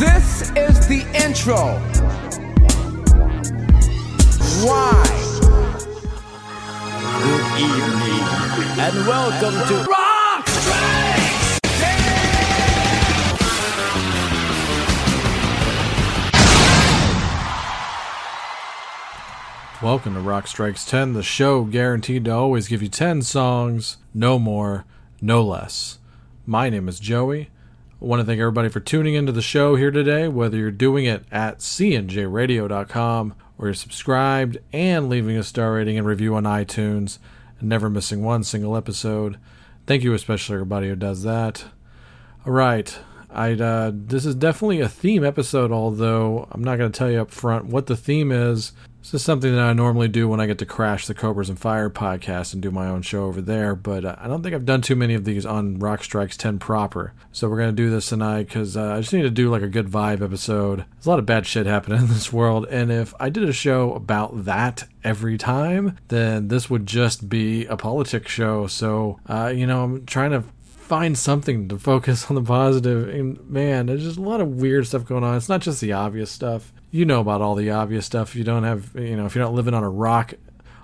This is the intro. Why? Good evening, and welcome to Rock Strikes! Welcome to Rock Strikes 10, the show guaranteed to always give you 10 songs, no more, no less. My name is Joey. I want to thank everybody for tuning into the show here today, whether you're doing it at cnjradio.com or you're subscribed and leaving a star rating and review on iTunes and never missing one single episode. Thank you especially everybody who does that. All right. I uh, this is definitely a theme episode, although I'm not going to tell you up front what the theme is. This is something that I normally do when I get to crash the Cobras and Fire podcast and do my own show over there, but uh, I don't think I've done too many of these on Rock Strikes 10 proper. So we're going to do this tonight because uh, I just need to do like a good vibe episode. There's a lot of bad shit happening in this world, and if I did a show about that every time, then this would just be a politics show. So, uh, you know, I'm trying to find something to focus on the positive. And man, there's just a lot of weird stuff going on. It's not just the obvious stuff. You know about all the obvious stuff. You don't have, you know, if you're not living on a rock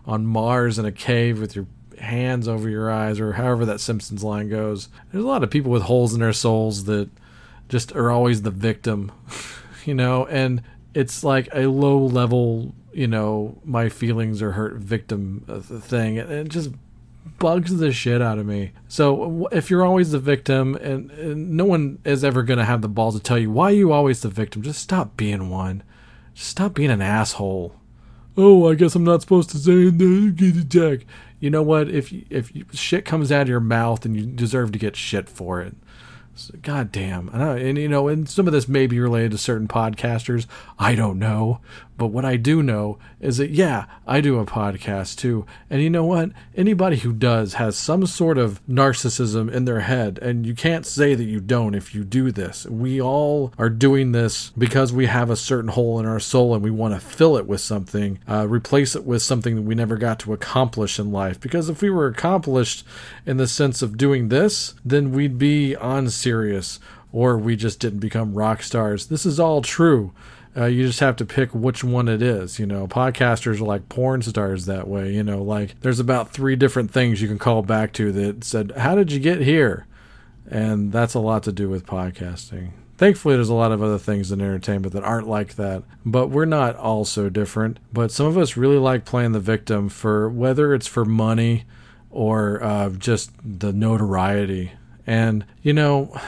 on Mars in a cave with your hands over your eyes or however that Simpsons line goes. There's a lot of people with holes in their souls that just are always the victim, you know, and it's like a low level, you know, my feelings are hurt victim uh, thing. It just bugs the shit out of me. So if you're always the victim, and, and no one is ever going to have the balls to tell you why you always the victim, just stop being one. Stop being an asshole. Oh, I guess I'm not supposed to say. Jack. You know what? If if shit comes out of your mouth, and you deserve to get shit for it. God damn. And, and, you know, and some of this may be related to certain podcasters. I don't know. But what I do know is that, yeah, I do a podcast too. And you know what? Anybody who does has some sort of narcissism in their head. And you can't say that you don't if you do this. We all are doing this because we have a certain hole in our soul and we want to fill it with something, uh, replace it with something that we never got to accomplish in life. Because if we were accomplished in the sense of doing this, then we'd be on Sirius or we just didn't become rock stars. This is all true. Uh, you just have to pick which one it is. You know, podcasters are like porn stars that way. You know, like there's about three different things you can call back to that said, How did you get here? And that's a lot to do with podcasting. Thankfully, there's a lot of other things in entertainment that aren't like that, but we're not all so different. But some of us really like playing the victim for whether it's for money or uh, just the notoriety. And, you know,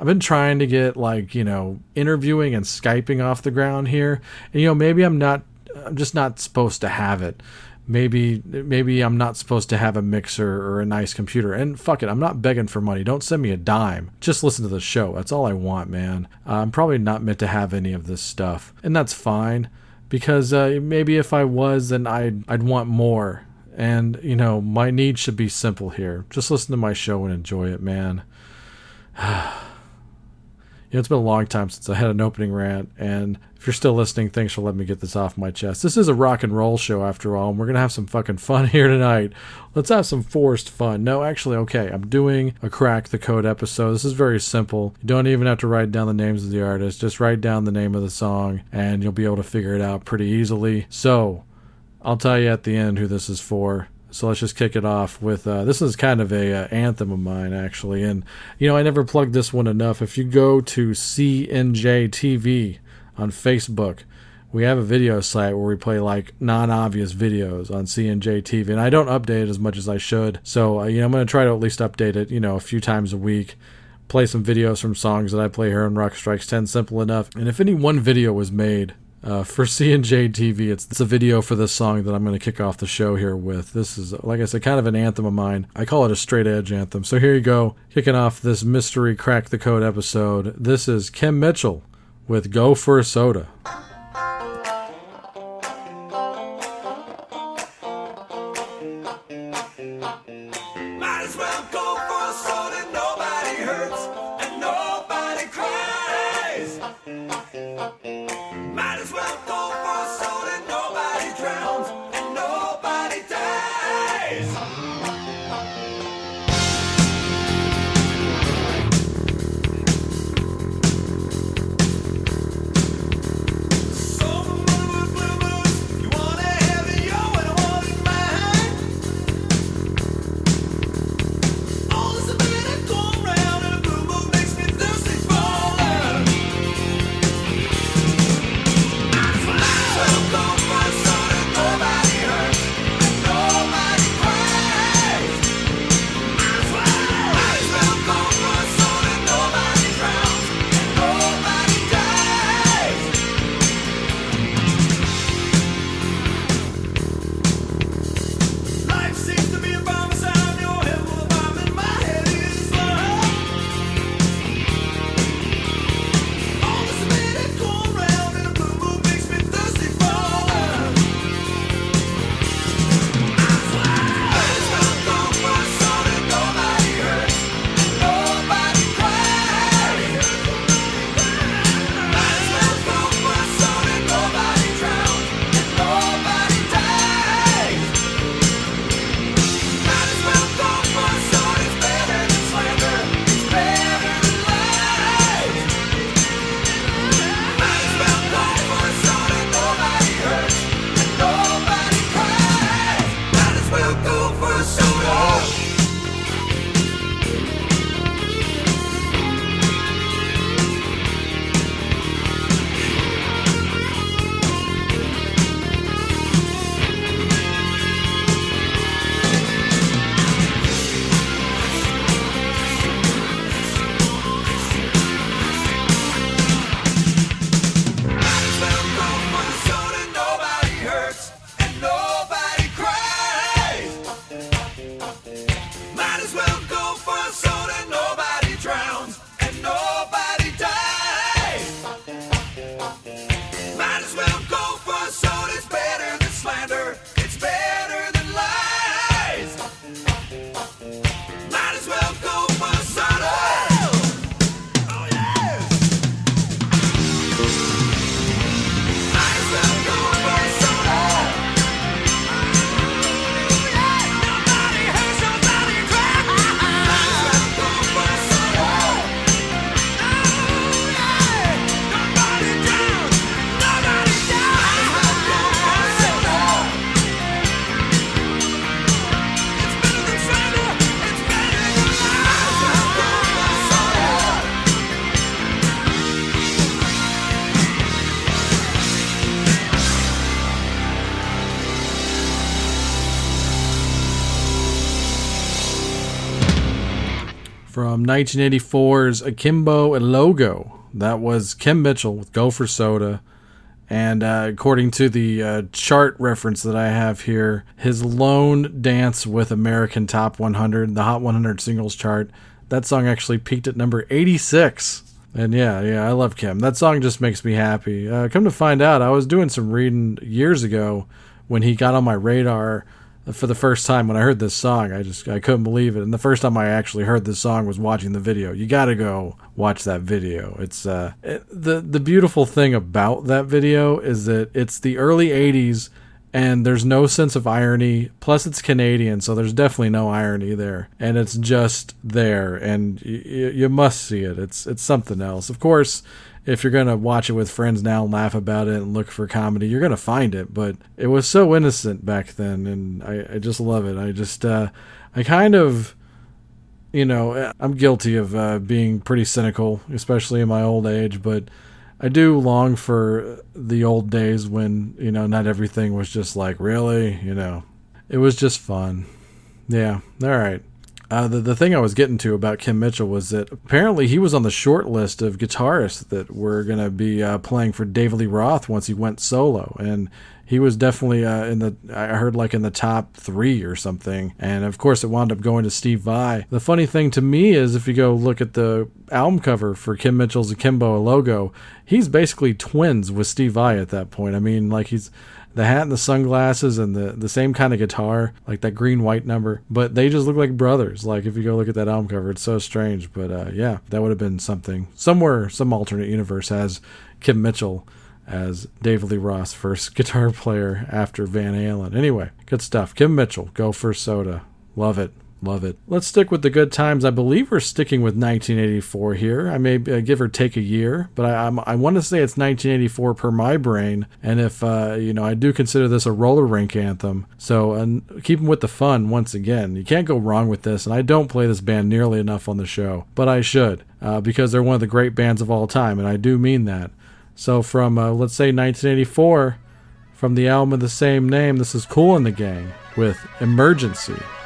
I've been trying to get like, you know, interviewing and Skyping off the ground here. And, you know, maybe I'm not, I'm just not supposed to have it. Maybe, maybe I'm not supposed to have a mixer or a nice computer. And fuck it, I'm not begging for money. Don't send me a dime. Just listen to the show. That's all I want, man. Uh, I'm probably not meant to have any of this stuff. And that's fine because uh, maybe if I was, then I'd, I'd want more. And, you know, my needs should be simple here. Just listen to my show and enjoy it, man. you know, it's been a long time since I had an opening rant, and if you're still listening, thanks for letting me get this off my chest. This is a rock and roll show after all, and we're gonna have some fucking fun here tonight. Let's have some forced fun. No, actually, okay, I'm doing a crack the code episode. This is very simple. You don't even have to write down the names of the artists. Just write down the name of the song, and you'll be able to figure it out pretty easily. So, I'll tell you at the end who this is for. So let's just kick it off with uh, this is kind of a uh, anthem of mine actually, and you know I never plugged this one enough. If you go to CNJ TV on Facebook, we have a video site where we play like non-obvious videos on CNJ TV, and I don't update it as much as I should. So uh, you know I'm going to try to at least update it, you know, a few times a week. Play some videos from songs that I play here on Rock Strikes 10, simple enough. And if any one video was made uh, for CNJ TV, it's, it's a video for this song that I'm going to kick off the show here with. This is, like I said, kind of an anthem of mine. I call it a straight edge anthem. So here you go, kicking off this mystery crack the code episode. This is Kim Mitchell with Go for a Soda. 1984's Akimbo Alogo. That was Kim Mitchell with Go for Soda. And uh, according to the uh, chart reference that I have here, his lone dance with American Top 100, the Hot 100 singles chart, that song actually peaked at number 86. And yeah, yeah, I love Kim. That song just makes me happy. Uh, come to find out, I was doing some reading years ago when he got on my radar for the first time when I heard this song. I just I couldn't believe it. And the first time I actually heard this song was watching the video. You got to go watch that video. It's uh it, the the beautiful thing about that video is that it's the early 80s and there's no sense of irony. Plus, it's Canadian, so there's definitely no irony there, and it's just there, and y- y- you must see it. It's it's something else. Of course, if you're gonna watch it with friends now and laugh about it and look for comedy, you're gonna find it. But it was so innocent back then, and I, I just love it. I just uh, I kind of you know, I'm guilty of uh, being pretty cynical, especially in my old age, but I do long for the old days when, you know, not everything was just like, really, you know, it was just fun. Yeah, all right. Uh, the, the thing I was getting to about Kim Mitchell was that apparently he was on the short list of guitarists that were going to be uh, playing for David Lee Roth once he went solo. And he was definitely uh, in the, I heard like in the top three or something. And of course, it wound up going to Steve Vai. The funny thing to me is if you go look at the album cover for Kim Mitchell's Akimbo Alogo, he's basically twins with Steve Vai at that point. I mean, like he's the hat and the sunglasses and the, the same kind of guitar, like that green white number. But they just look like brothers. Like if you go look at that album cover, it's so strange. But uh, yeah, that would have been something. Somewhere, some alternate universe has Kim Mitchell as David Lee Roth's first guitar player after Van Halen. Anyway, good stuff. Kim Mitchell, go for soda. Love it. Love it. Let's stick with the good times. I believe we're sticking with 1984 here. I may uh, give or take a year, but I, I'm, I want to say it's 1984 per my brain. And if uh, you know, I do consider this a roller rink anthem. So, and keeping with the fun once again, you can't go wrong with this. And I don't play this band nearly enough on the show, but I should uh, because they're one of the great bands of all time, and I do mean that. So, from uh, let's say 1984, from the album of the same name, this is Kool in the Gang with Emergency. Emergency.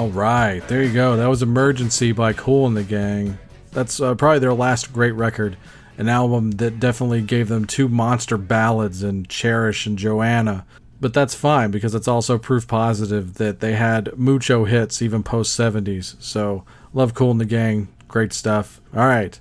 All right, there you go. That was Emergency by Kool and the Gang. That's uh, probably their last great record, an album that definitely gave them two monster ballads in Cherish and Joanna. But that's fine because it's also proof positive that they had mucho hits even post 70s. So, love Kool and the Gang. Great stuff. All right.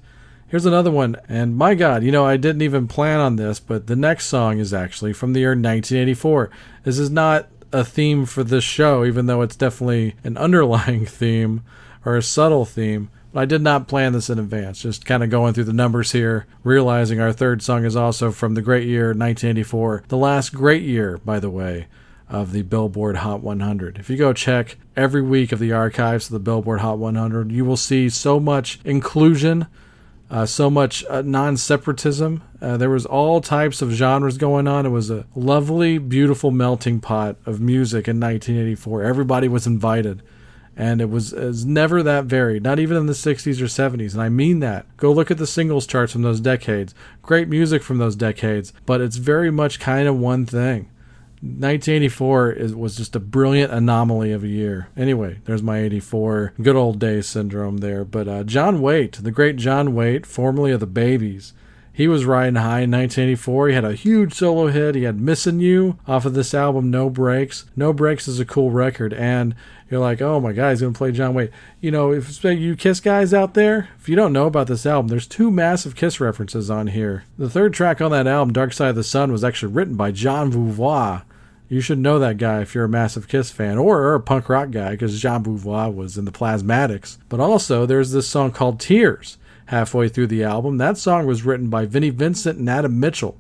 Here's another one, and my God, you know, I didn't even plan on this, but the next song is actually from the year 1984. This is not a theme for this show, even though it's definitely an underlying theme or a subtle theme. But I did not plan this in advance, just kind of going through the numbers here, realizing our third song is also from the great year 1984, the last great year, by the way, of the Billboard Hot 100. If you go check every week of the archives of the Billboard Hot 100, you will see so much inclusion uh, so much uh, non separatism. Uh, there was all types of genres going on. It was a lovely, beautiful melting pot of music in 1984. Everybody was invited. And it was, it was never that varied, not even in the 60s or 70s. And I mean that. Go look at the singles charts from those decades. Great music from those decades, but it's very much kind of one thing. 1984 is, was just a brilliant anomaly of a year. Anyway, there's my 84 good old days syndrome there. But uh, John Waite, the great John Waite, formerly of the Babies, he was riding high in 1984. He had a huge solo hit. He had Missing You off of this album, No Brakes. No Brakes is a cool record. And you're like, oh my God, he's going to play John Waite. You know, if you Kiss guys out there, if you don't know about this album, there's two massive Kiss references on here. The third track on that album, Dark Side of the Sun, was actually written by John Beauvoir. You should know that guy if you're a massive Kiss fan or, a punk rock guy because Jean Beauvoir was in the Plasmatics. But also, there's this song called Tears halfway through the album. That song was written by Vinnie Vincent and Adam Mitchell.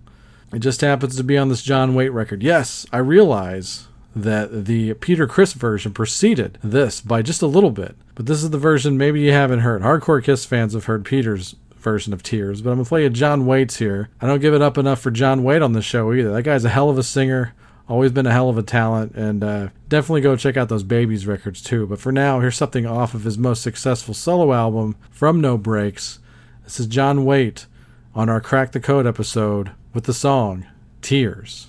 It just happens to be on this John Waite record. Yes, I realize that the Peter Criss version preceded this by just a little bit, but this is the version maybe you haven't heard. Hardcore Kiss fans have heard Peter's version of Tears, but I'm gonna play you John Waite's here. I don't give it up enough for John Waite on the show either. That guy's a hell of a singer, always been a hell of a talent, and uh, definitely go check out those Babies records too. But for now, here's something off of his most successful solo album from No Brakes. This is John Waite on our Crack the Code episode with the song Tears.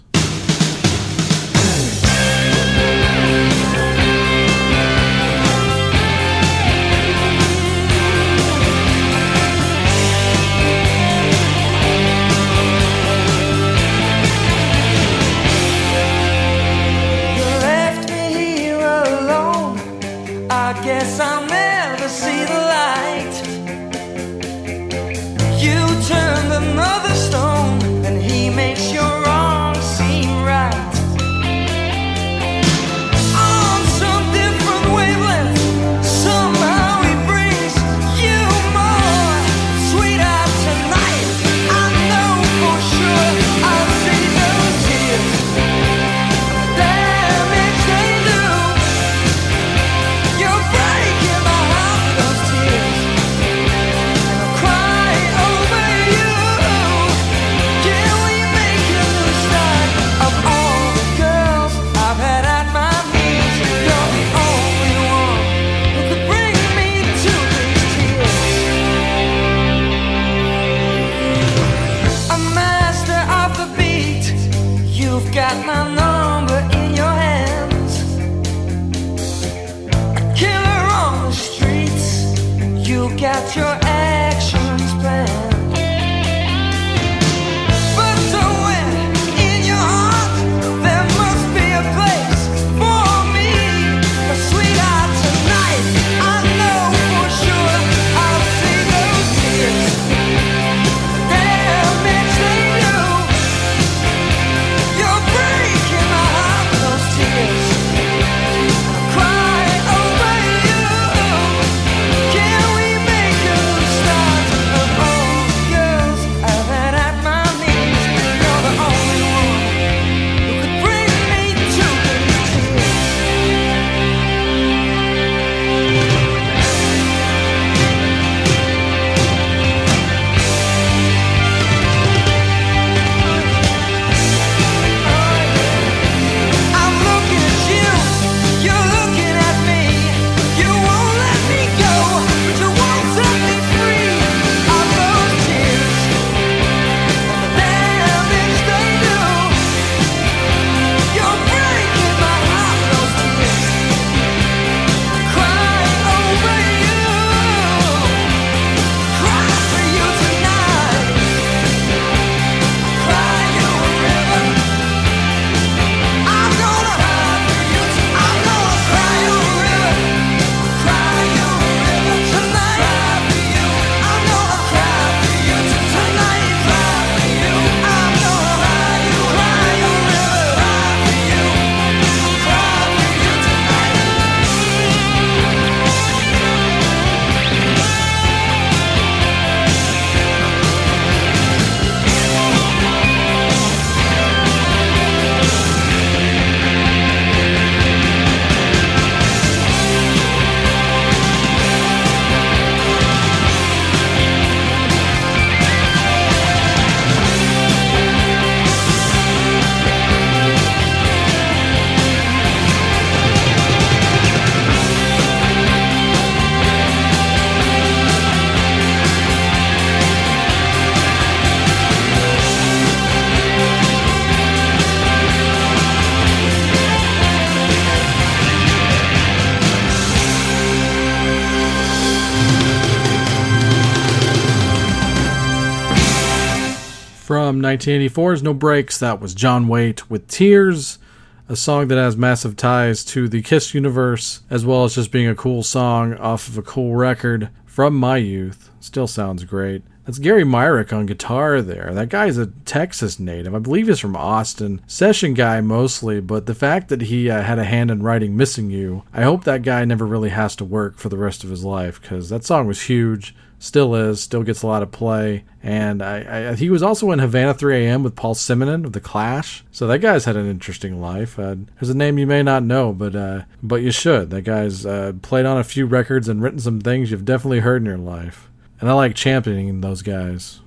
From 1984's No Brakes, that was John Waite with Tears, a song that has massive ties to the Kiss universe, as well as just being a cool song off of a cool record from my youth. Still sounds great. That's Gary Myrick on guitar there. That guy's a Texas native. I believe he's from Austin. Session guy mostly, but the fact that he uh, had a hand in writing Missing You, I hope that guy never really has to work for the rest of his life because that song was huge. Still is, still gets a lot of play. And I, I, he was also in Havana 3 AM with Paul Simonon of The Clash. So that guy's had an interesting life. Uh, there's a name you may not know, but uh, but you should. That guy's uh, played on a few records and written some things you've definitely heard in your life. And I like championing those guys.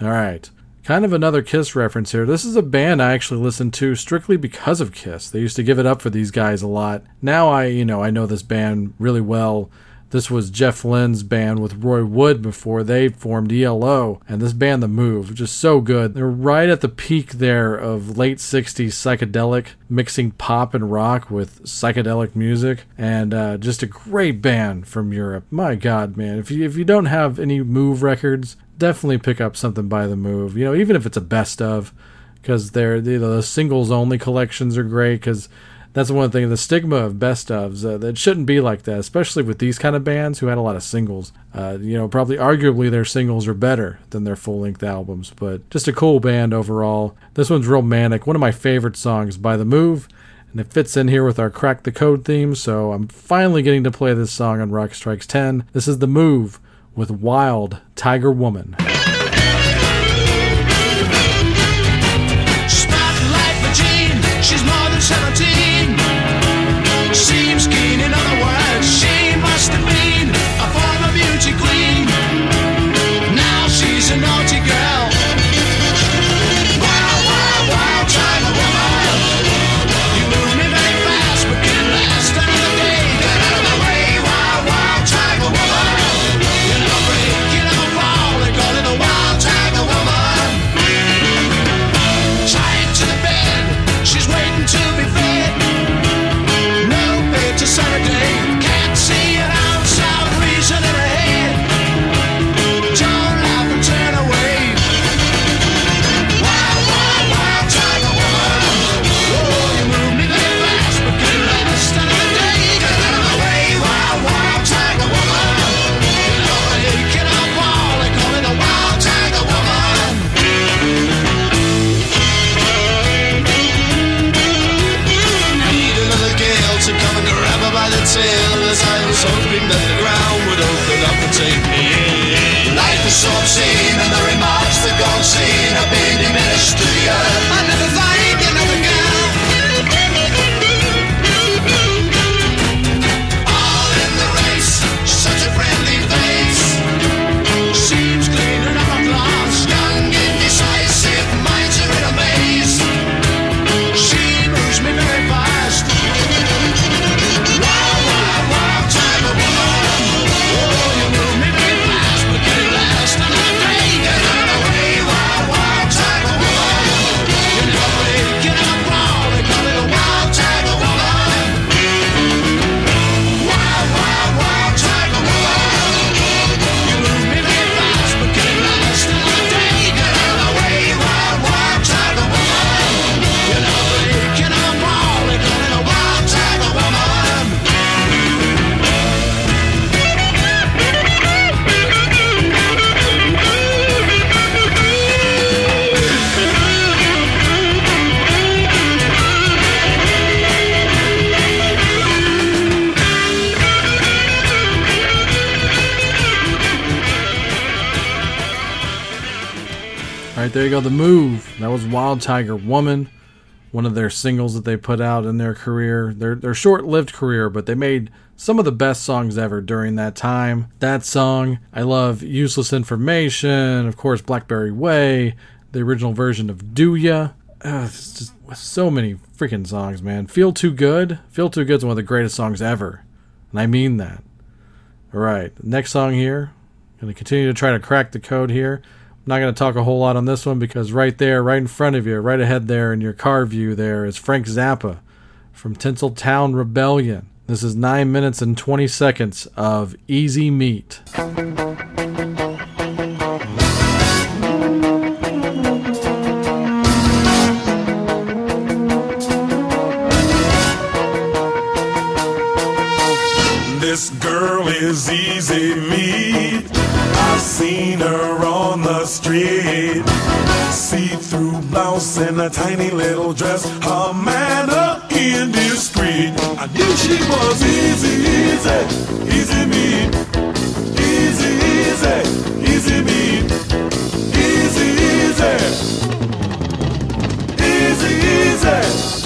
All right. Kind of another Kiss reference here. This is a band I actually listened to strictly because of Kiss. They used to give it up for these guys a lot. Now I, you know, I know this band really well this was Jeff Lynne's band with Roy Wood before they formed ELO, and this band, The Move, just so good. They're right at the peak there of late 60s psychedelic, mixing pop and rock with psychedelic music, and uh, just a great band from Europe. My God, man, if you if you don't have any Move records, definitely pick up something by The Move. You know, even if it's a best of, because they're you know, the singles only collections are great because that's one thing the stigma of best ofs uh, that shouldn't be like that especially with these kind of bands who had a lot of singles. Uh, you know probably arguably their singles are better than their full-length albums but just a cool band overall. This one's real manic one of my favorite songs by the move and it fits in here with our crack the code theme so i'm finally getting to play this song on rock strikes 10 this is the move with wild tiger woman right, there you go. The Move. That was Wild Tiger Woman, one of their singles that they put out in their career. Their their short-lived career, but they made some of the best songs ever during that time. That song, I love Useless Information, of course, Blackberry Way, the original version of Do Ya. Just so many freaking songs, man. Feel Too Good. Feel Too Good is one of the greatest songs ever. And I mean that. All right, next song here. Going to continue to try to crack the code here not going to talk a whole lot on this one because right there, right in front of you, right ahead there in your car view, there is Frank Zappa from Tinseltown Rebellion. This is 9 minutes and 20 seconds of Easy Meat. This girl is easy meat. Seen her on the street. See-through blouse and a tiny little dress. Her manner indiscreet. I knew she was easy, easy, easy meat. Easy, easy, easy. Easy, easy. Easy, easy. Easy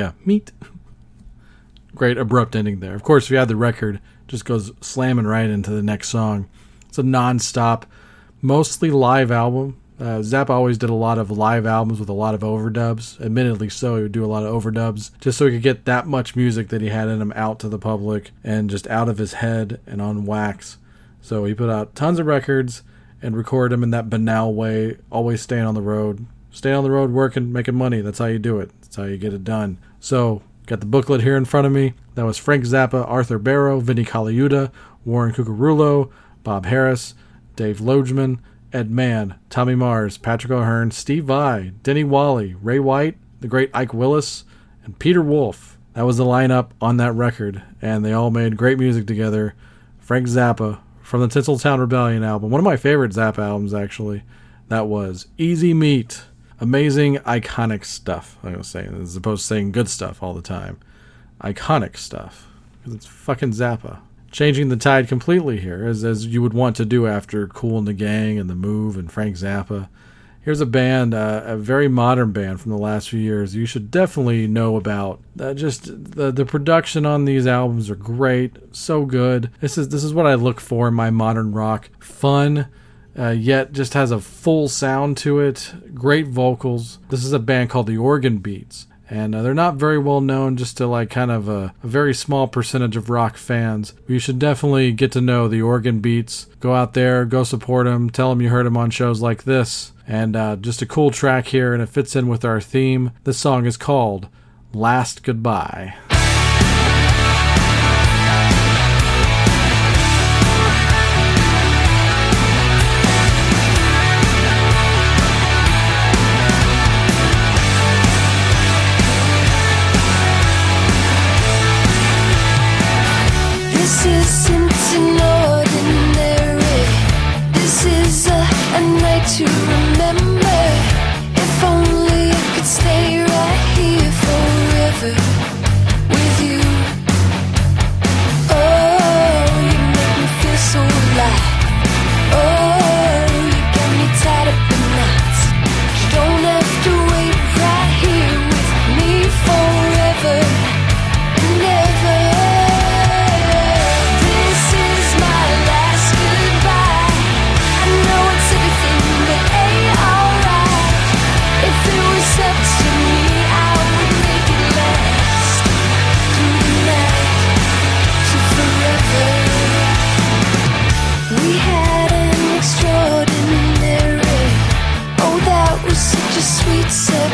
yeah, meat. Great abrupt ending there. Of course, if you had the record, just goes slamming right into the next song. It's a non-stop, mostly live album. Uh, Zappa always did a lot of live albums with a lot of overdubs. Admittedly, so he would do a lot of overdubs just so he could get that much music that he had in him out to the public and just out of his head and on wax. So he put out tons of records and recorded them in that banal way, always staying on the road, staying on the road, working, making money. That's how you do it. That's how you get it done. So got the booklet here in front of me. That was Frank Zappa, Arthur Barrow, Vinnie Colaiuta, Warren Cucurullo, Bob Harris, Dave Logeman, Ed Mann, Tommy Mars, Patrick O'Hearn, Steve Vai, Denny Walley, Ray White, the great Ike Willis, and Peter Wolf. That was the lineup on that record, and they all made great music together. Frank Zappa from the Tinseltown Rebellion album, one of my favorite Zappa albums, actually. That was Easy Meat. Amazing, iconic stuff. I'm gonna say, as opposed to saying good stuff all the time. Iconic stuff, because it's fucking Zappa changing the tide completely here, as as you would want to do after Kool and the Gang and the Move and Frank Zappa. Here's a band, uh, a very modern band from the last few years. You should definitely know about. Uh, just the the production on these albums are great, so good. This is this is what I look for in my modern rock. Fun, uh, yet just has a full sound to it. Great vocals. This is a band called the Organ Beats and uh, they're not very well known just to like kind of a, a, very small percentage of rock fans. You should definitely get to know the organ beats. Go out there go support them tell them you heard them on shows like this. And uh, just a cool track here and it fits in with our theme. This song is called last goodbye say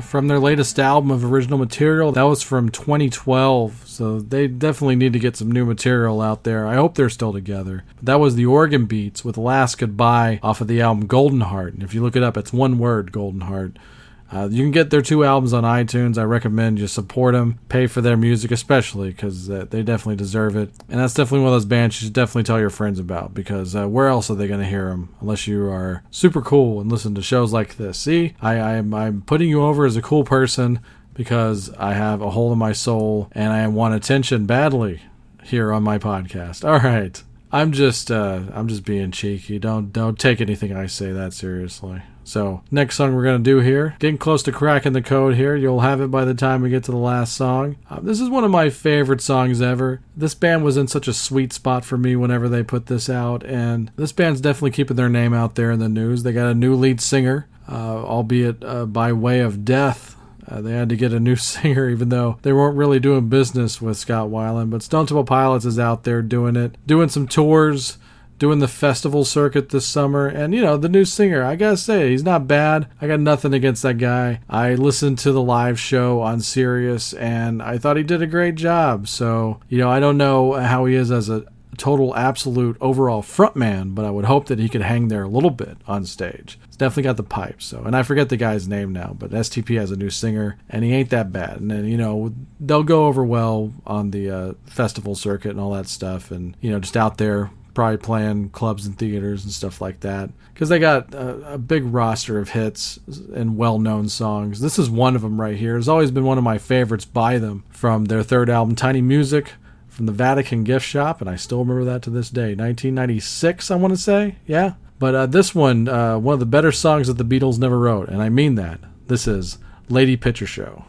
from their latest album of original material. That was from 2012, so they definitely need to get some new material out there. I hope they're still together. But that was the Organ Beats with Last Goodbye off of the album Golden Heart. And if you look it up, it's one word, Golden Heart. Uh, you can get their two albums on iTunes. I recommend you support them, pay for their music, especially because uh, they definitely deserve it. And that's definitely one of those bands you should definitely tell your friends about because uh, where else are they going to hear them unless you are super cool and listen to shows like this? See, I, I'm, I'm putting you over as a cool person because I have a hole in my soul and I want attention badly here on my podcast. All right. I'm just uh, I'm just being cheeky. Don't don't take anything I say that seriously. So next song we're gonna do here, getting close to cracking the code here. You'll have it by the time we get to the last song. Uh, this is one of my favorite songs ever. This band was in such a sweet spot for me whenever they put this out, and this band's definitely keeping their name out there in the news. They got a new lead singer, uh, albeit uh, by way of death. Uh, they had to get a new singer, even though they weren't really doing business with Scott Weiland. But Stone Temple Pilots is out there doing it, doing some tours, doing the festival circuit this summer. And, you know, the new singer, I gotta say, he's not bad. I got nothing against that guy. I listened to the live show on Sirius, and I thought he did a great job. So, you know, I don't know how he is as a total absolute overall frontman, but I would hope that he could hang there a little bit on stage. It's definitely got the pipes. So, and I forget the guy's name now, but STP has a new singer, and he ain't that bad. And then you know they'll go over well on the uh, festival circuit and all that stuff, and you know just out there probably playing clubs and theaters and stuff like that because they got a, a big roster of hits and well-known songs. This is one of them right here. It's always been one of my favorites by them from their third album, Tiny Music from the Vatican gift shop, and I still remember that to this day. 1996, I want to say. Yeah. But uh, this one, uh, one of the better songs that the Beatles never wrote, and I mean that. This is Lady Picture Show.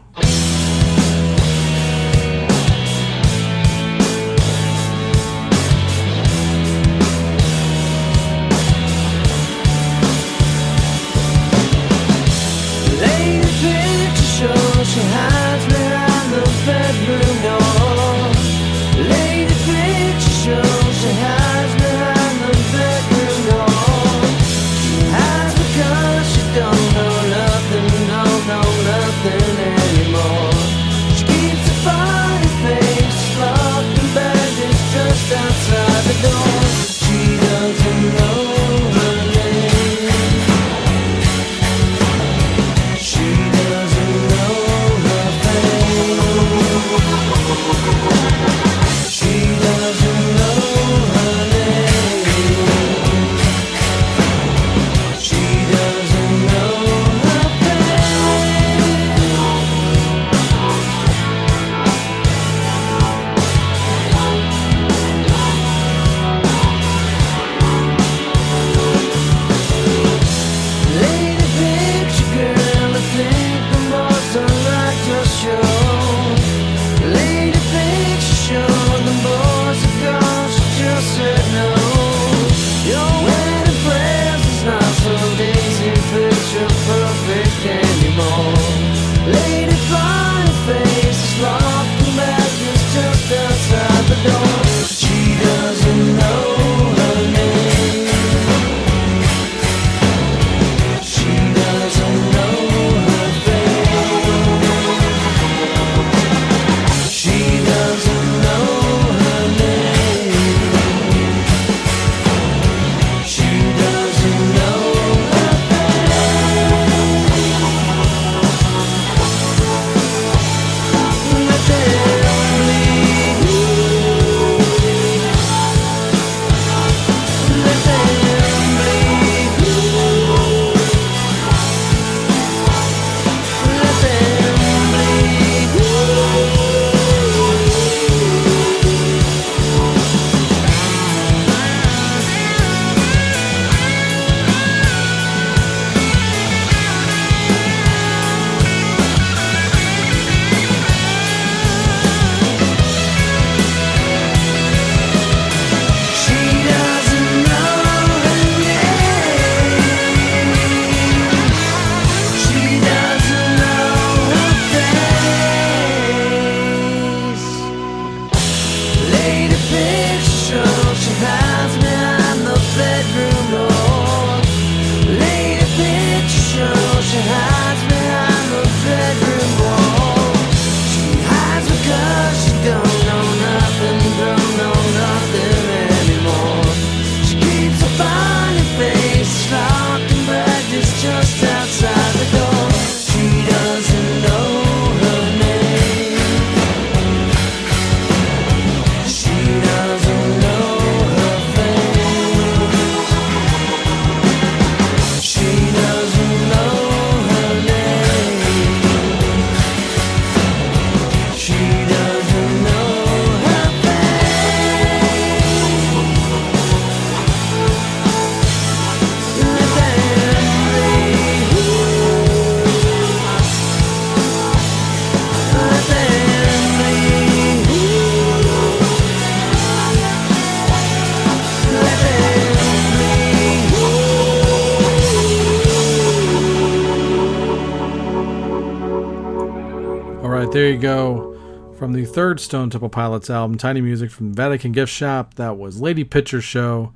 The third Stone Temple Pilots album, Tiny Music from Vatican Gift Shop, that was Lady Picture Show.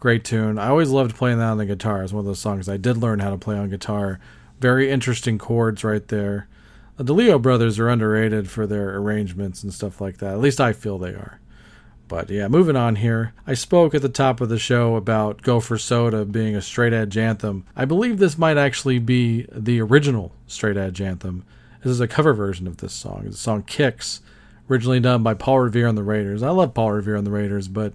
Great tune. I always loved playing that on the guitar. It's one of those songs I did learn how to play on guitar. Very interesting chords right there. Uh, the DeLeo brothers are underrated for their arrangements and stuff like that. At least I feel they are. But yeah, moving on here. I spoke at the top of the show about Go for Soda being a straight edge anthem. I believe this might actually be the original straight edge anthem. This is a cover version of this song. The song Kicks, originally done by Paul Revere and the Raiders. I love Paul Revere and the Raiders, but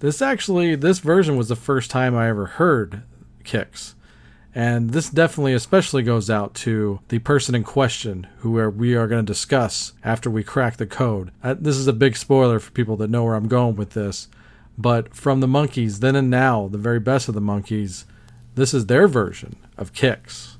this actually, this version was the first time I ever heard Kicks. And this definitely, especially goes out to the person in question who we are, going to discuss after we crack the code. This is a big spoiler for people that know where I'm going with this. But from the Monkees, then and now, the very best of the Monkees, this is their version of Kicks.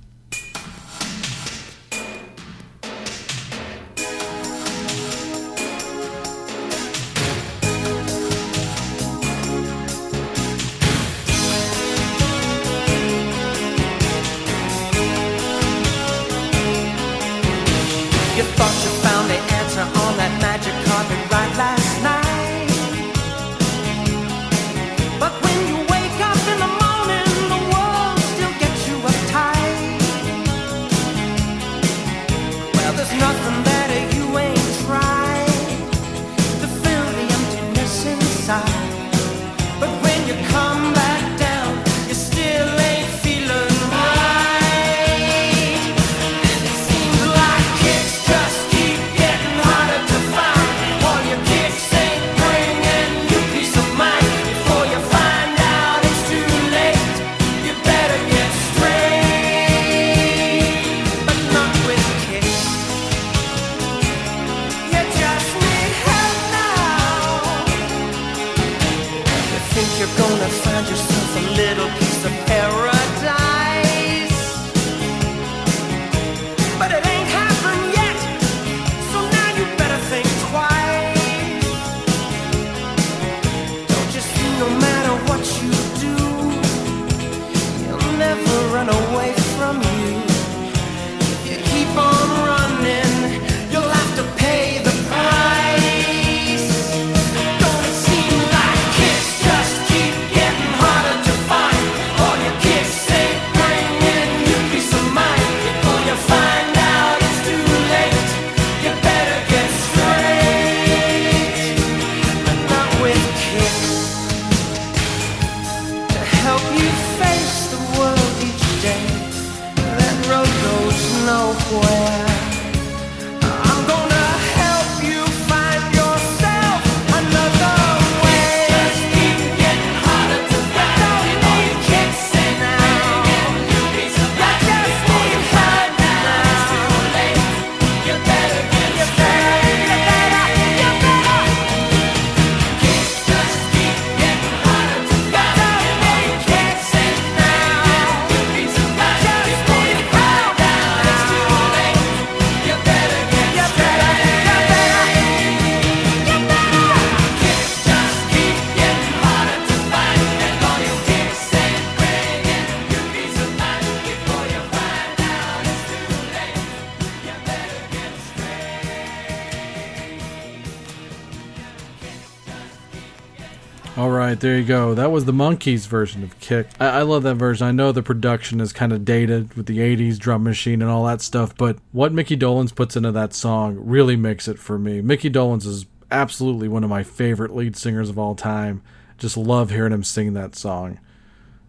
There you go. That was the Monkees version of Kick. I, I love that version. I know the production is kind of dated with the 80s drum machine and all that stuff, but what Micky Dolenz puts into that song really makes it for me. Micky Dolenz is absolutely one of my favorite lead singers of all time. Just love hearing him sing that song.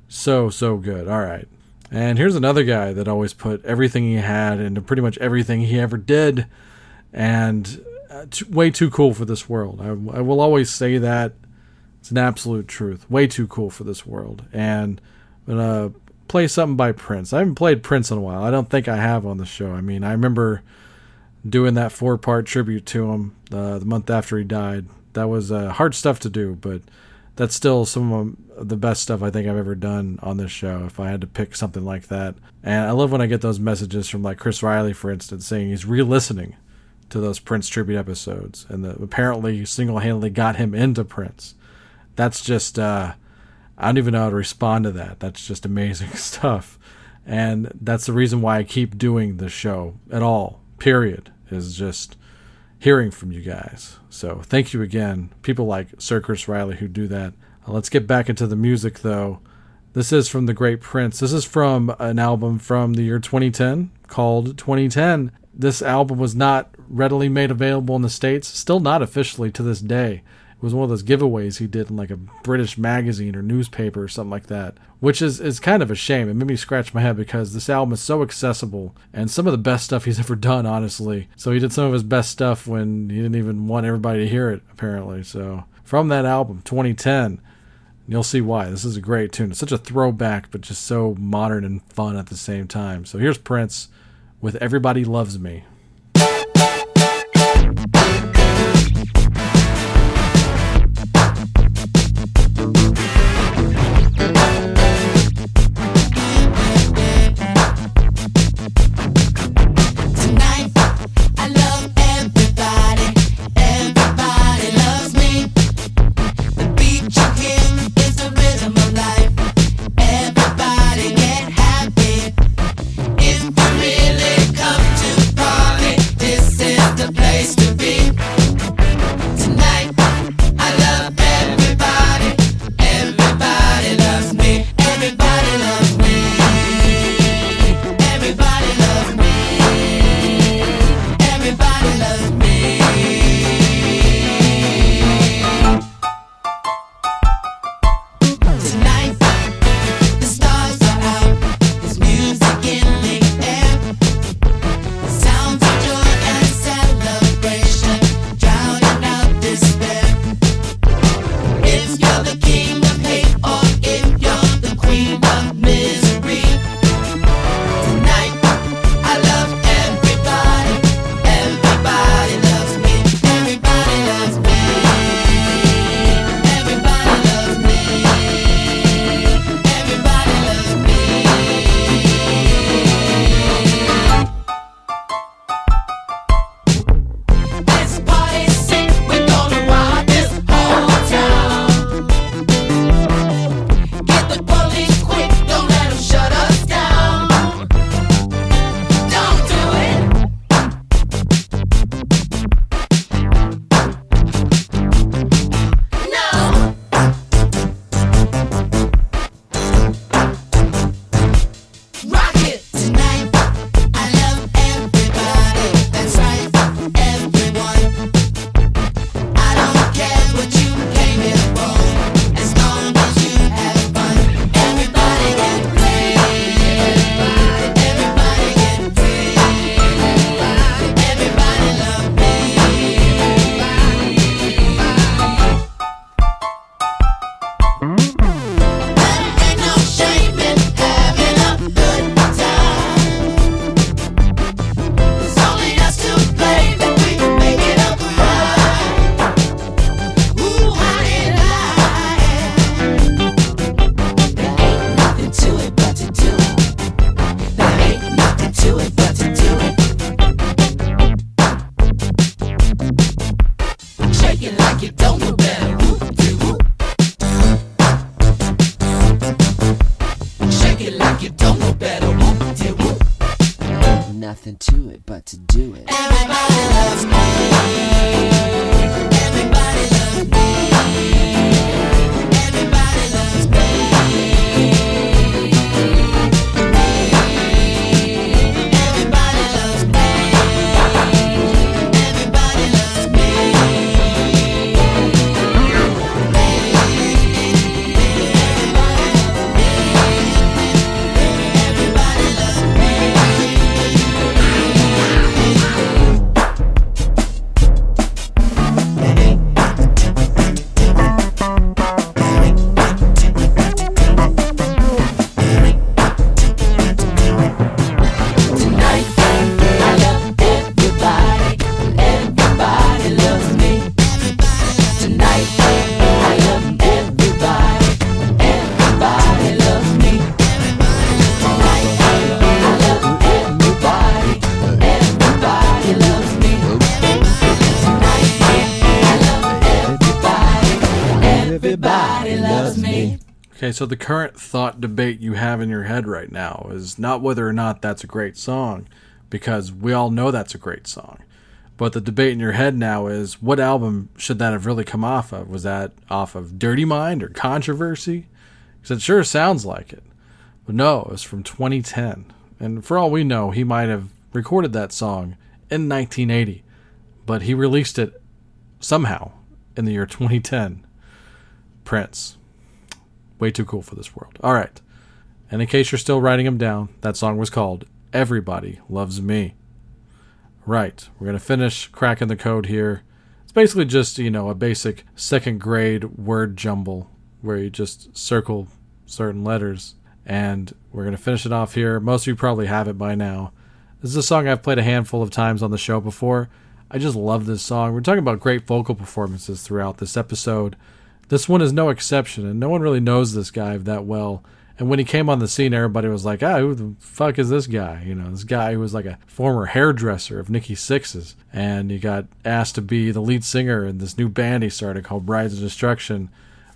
So, so good. All right. And here's another guy that always put everything he had into pretty much everything he ever did. And uh, way too cool for this world. I, I will always say that. It's an absolute truth. Way too cool for this world. And I'm going to play something by Prince. I haven't played Prince in a while. I don't think I have on the show. I mean, I remember doing that four part tribute to him uh, the month after he died. That was uh, hard stuff to do, but that's still some of the best stuff I think I've ever done on this show. If I had to pick something like that, and I love when I get those messages from like Chris Riley, for instance, saying he's re-listening to those Prince tribute episodes, and that apparently single-handedly got him into Prince. That's just uh, I don't even know how to respond to that. That's just amazing stuff, and that's the reason why I keep doing the show at all. Period is just hearing from you guys. So thank you again, people like Sir Chris Riley who do that. Uh, let's get back into the music though. This is from the Great Prince. This is from an album from the year 2010 called 2010. This album was not readily made available in the States, still not officially to this day. Was one of those giveaways he did in like a British magazine or newspaper or something like that, which is, is kind of a shame. It made me scratch my head because this album is so accessible and some of the best stuff he's ever done, honestly. So he did some of his best stuff when he didn't even want everybody to hear it, apparently. So from that album, 2010, You'll see why. This is a great tune. It's such a throwback, but just so modern and fun at the same time. So here's Prince with Everybody Loves Me. So the current thought debate you have in your head right now is not whether or not that's a great song, because we all know that's a great song, But the debate in your head now is what album should that have really come off of? Was that off of Dirty Mind or Controversy? Because it sure sounds like it. But no, it was from 2010. And for all we know, he might have recorded that song in 1980, but he released it somehow in the year 2010. Prince. Way too cool for this world. All right. And in case you're still writing them down, that song was called Everybody Loves Me. Right. We're going to finish cracking the code here. It's basically just, you know, a basic second grade word jumble where you just circle certain letters. And we're going to finish it off here. Most of you probably have it by now. This is a song I've played a handful of times on the show before. I just love this song. We're talking about great vocal performances throughout this episode. This one is no exception, and no one really knows this guy that well. And when he came on the scene, everybody was like, ah, who the fuck is this guy? You know, this guy who was like a former hairdresser of Nikki Sixx's. And he got asked to be the lead singer in this new band he started called Brides of Destruction.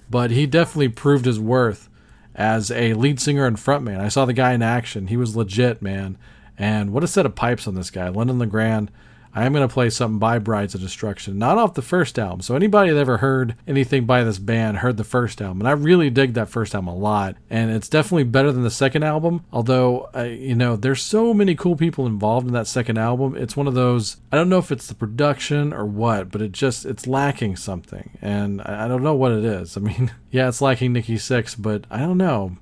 But he definitely proved his worth as a lead singer and frontman. I saw the guy in action. He was legit, man. And what a set of pipes on this guy. London LeGrand. I am going to play something by Brides of Destruction, not off the first album. So anybody that ever heard anything by this band heard the first album, and I really dig that first album a lot. And it's definitely better than the second album. Although, you know, there's so many cool people involved in that second album. It's one of those. I don't know if it's the production or what, but it just it's lacking something, and I I don't know what it is. I mean, yeah, it's lacking Nikki Sixx, but I don't know.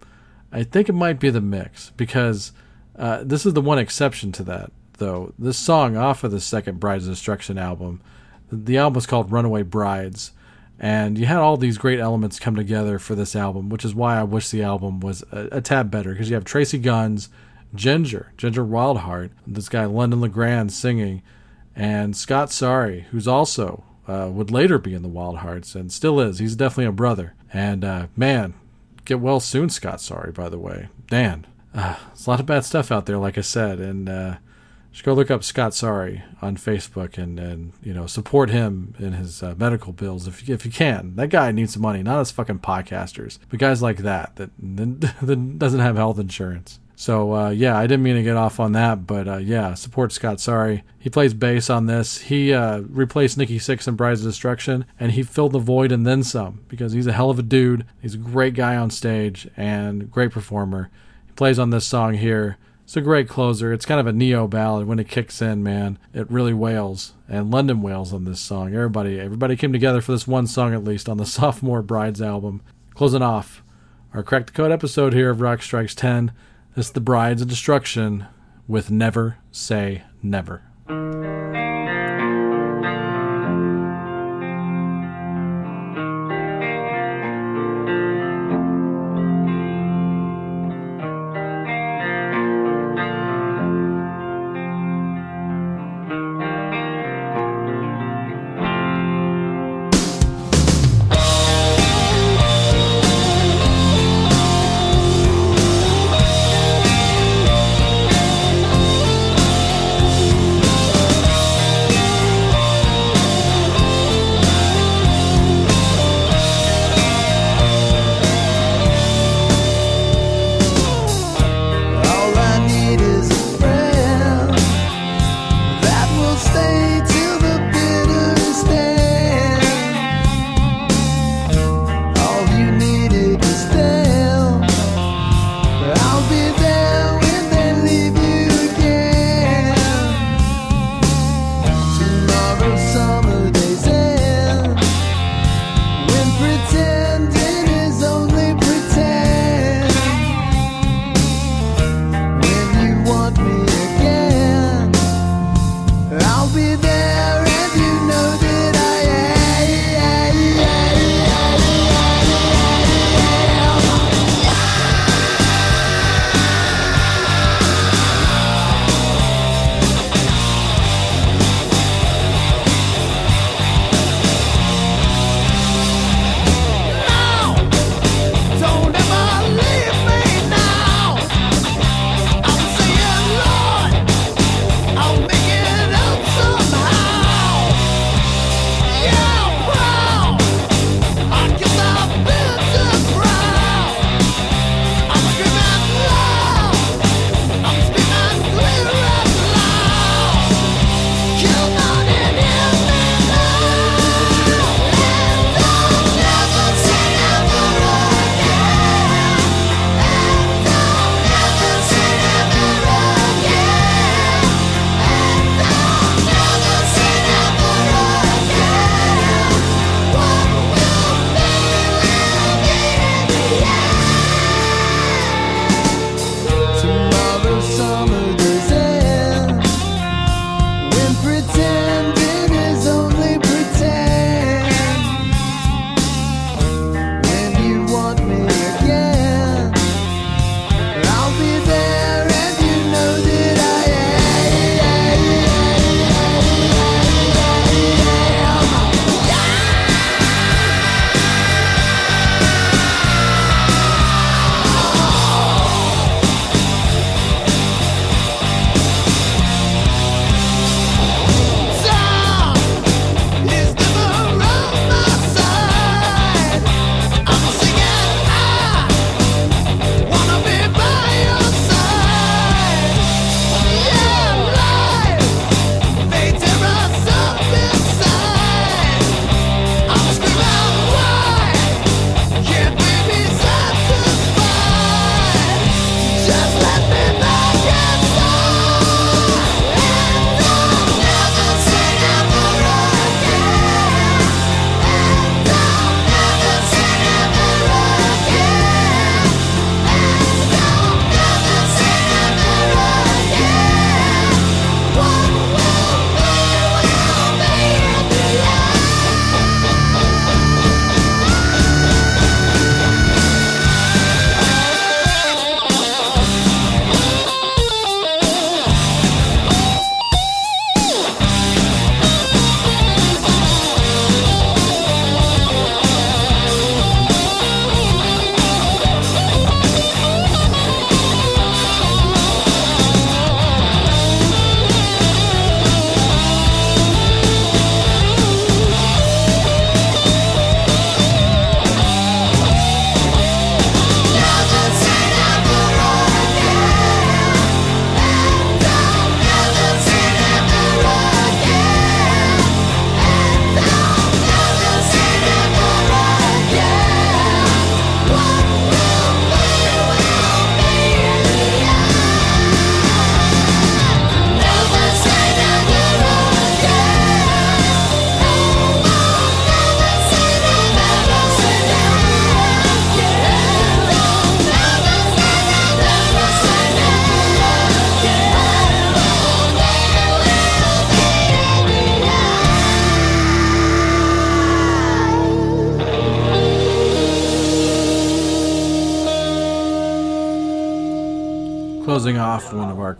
I think it might be the mix because uh, this is the one exception to that though. This song off of the second Brides Destruction album, the album was called Runaway Brides, and you had all these great elements come together for this album, which is why I wish the album was a, a tad better because you have Tracii Guns, Ginger, Ginger Wildheart, this guy London LeGrand singing, and Scott Sorry, who's also uh, would later be in the Wildhearts and still is. He's definitely a brother. And uh, man, get well soon, Scott Sorry. By the way, Dan. Uh, there's a lot of bad stuff out there, like I said, and uh, just go look up Scott Sorry on Facebook and, and you know support him in his uh, medical bills if if you can. That guy needs some money, not us fucking podcasters, but guys like that that that doesn't have health insurance. So uh, yeah, I didn't mean to get off on that, but uh, yeah, support Scott. Sorry, he plays bass on this. He uh, replaced Nikki Sixx in Brides of Destruction, and he filled the void and then some because he's a hell of a dude. He's a great guy on stage and great performer. He plays on this song here. It's a great closer. It's kind of a neo ballad. When it kicks in, man, it really wails. And London wails on this song. Everybody, everybody came together for this one song at least on the sophomore Brides album. Closing off our Crack the Code episode here of Rock Strikes 10. This is the Brides of Destruction with Never Say. Never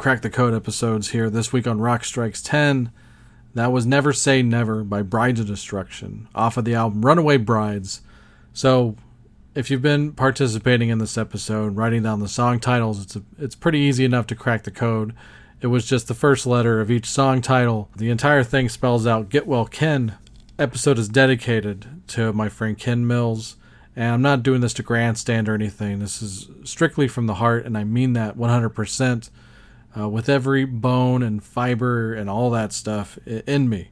Crack the Code episodes here this week on Rock Strikes 10. That was Never Say Never by Brides of Destruction off of the album Runaway Brides. So, if you've been participating in this episode, writing down the song titles, it's a, it's pretty easy enough to crack the code. It was just the first letter of each song title. The entire thing spells out Get Well Ken. Episode is dedicated to my friend Ken Mills. And I'm not doing this to grandstand or anything. This is strictly from the heart, and I mean that 100% uh, with every bone and fiber and all that stuff in me.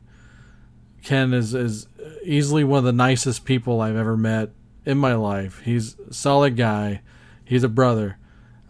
Ken is, is easily one of the nicest people I've ever met in my life. He's a solid guy. He's a brother.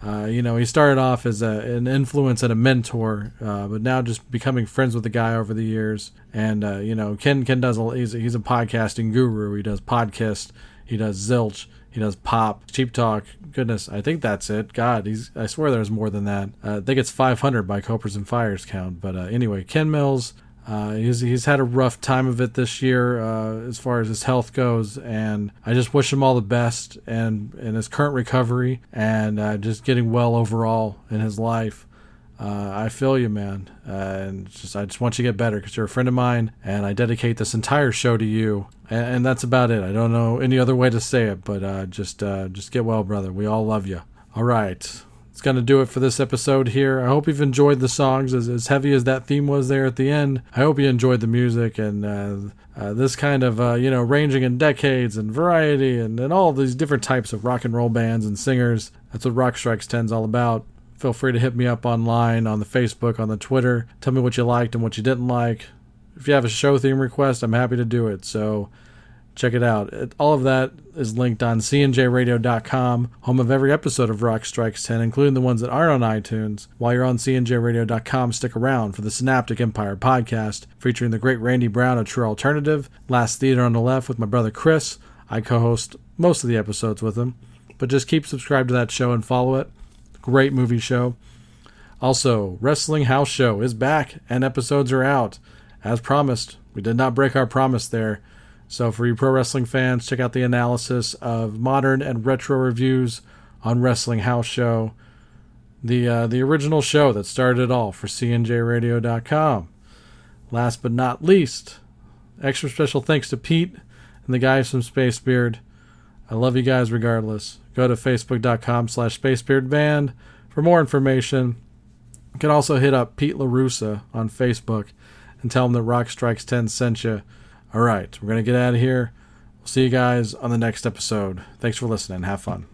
Uh, you know, he started off as a, an influence and a mentor, uh, but now just becoming friends with the guy over the years. And uh, you know, Ken Ken does a, he's a, he's a podcasting guru. He does podcast. He does zilch. He does pop, cheap talk. Goodness, I think that's it. God, he's I swear there's more than that. Uh, I think it's 500 by Copers and Fires count. But uh, anyway, Ken Mills. Uh, he's he's had a rough time of it this year uh, as far as his health goes, and I just wish him all the best and in his current recovery and uh, just getting well overall in his life. Uh, I feel you, man, uh, and just I just want you to get better because you're a friend of mine, and I dedicate this entire show to you. And, and that's about it. I don't know any other way to say it, but uh, just uh, just get well, brother. We all love you. All right, it's gonna do it for this episode here. I hope you've enjoyed the songs as as heavy as that theme was there at the end. I hope you enjoyed the music and. Uh, uh, this kind of you know ranging in decades and variety and, and all these different types of rock and roll bands and singers that's what rock strikes 10 is all about feel free to hit me up online on the facebook on the twitter. Tell me what you liked and what you didn't like. If you have a show theme request i'm happy to do it so check it out. All of that is linked on cnjradio.com home of every episode of rock strikes 10 including the ones that aren't on itunes. While you're on cnjradio.com stick around for the synaptic empire podcast featuring the great randy brown of true alternative. Last theater on the left with my brother chris. I co-host most of the episodes with him. But just keep subscribed to that show and follow it great movie show also, Wrestling House Show is back and episodes are out. As promised, we did not break our promise there. So, for you pro wrestling fans, check out the analysis of modern and retro reviews on Wrestling House Show, the uh, the original show that started it all for CNJRadio.com. Last but not least, extra special thanks to Pete and the guys from Space Beard. I love you guys regardless. Go to facebook.com slash spacebeardband for more information. You can also hit up Pete LaRussa on Facebook and tell him that Rock Strikes 10 sent you. All right, we're going to get out of here. We'll see you guys on the next episode. Thanks for listening. Have fun.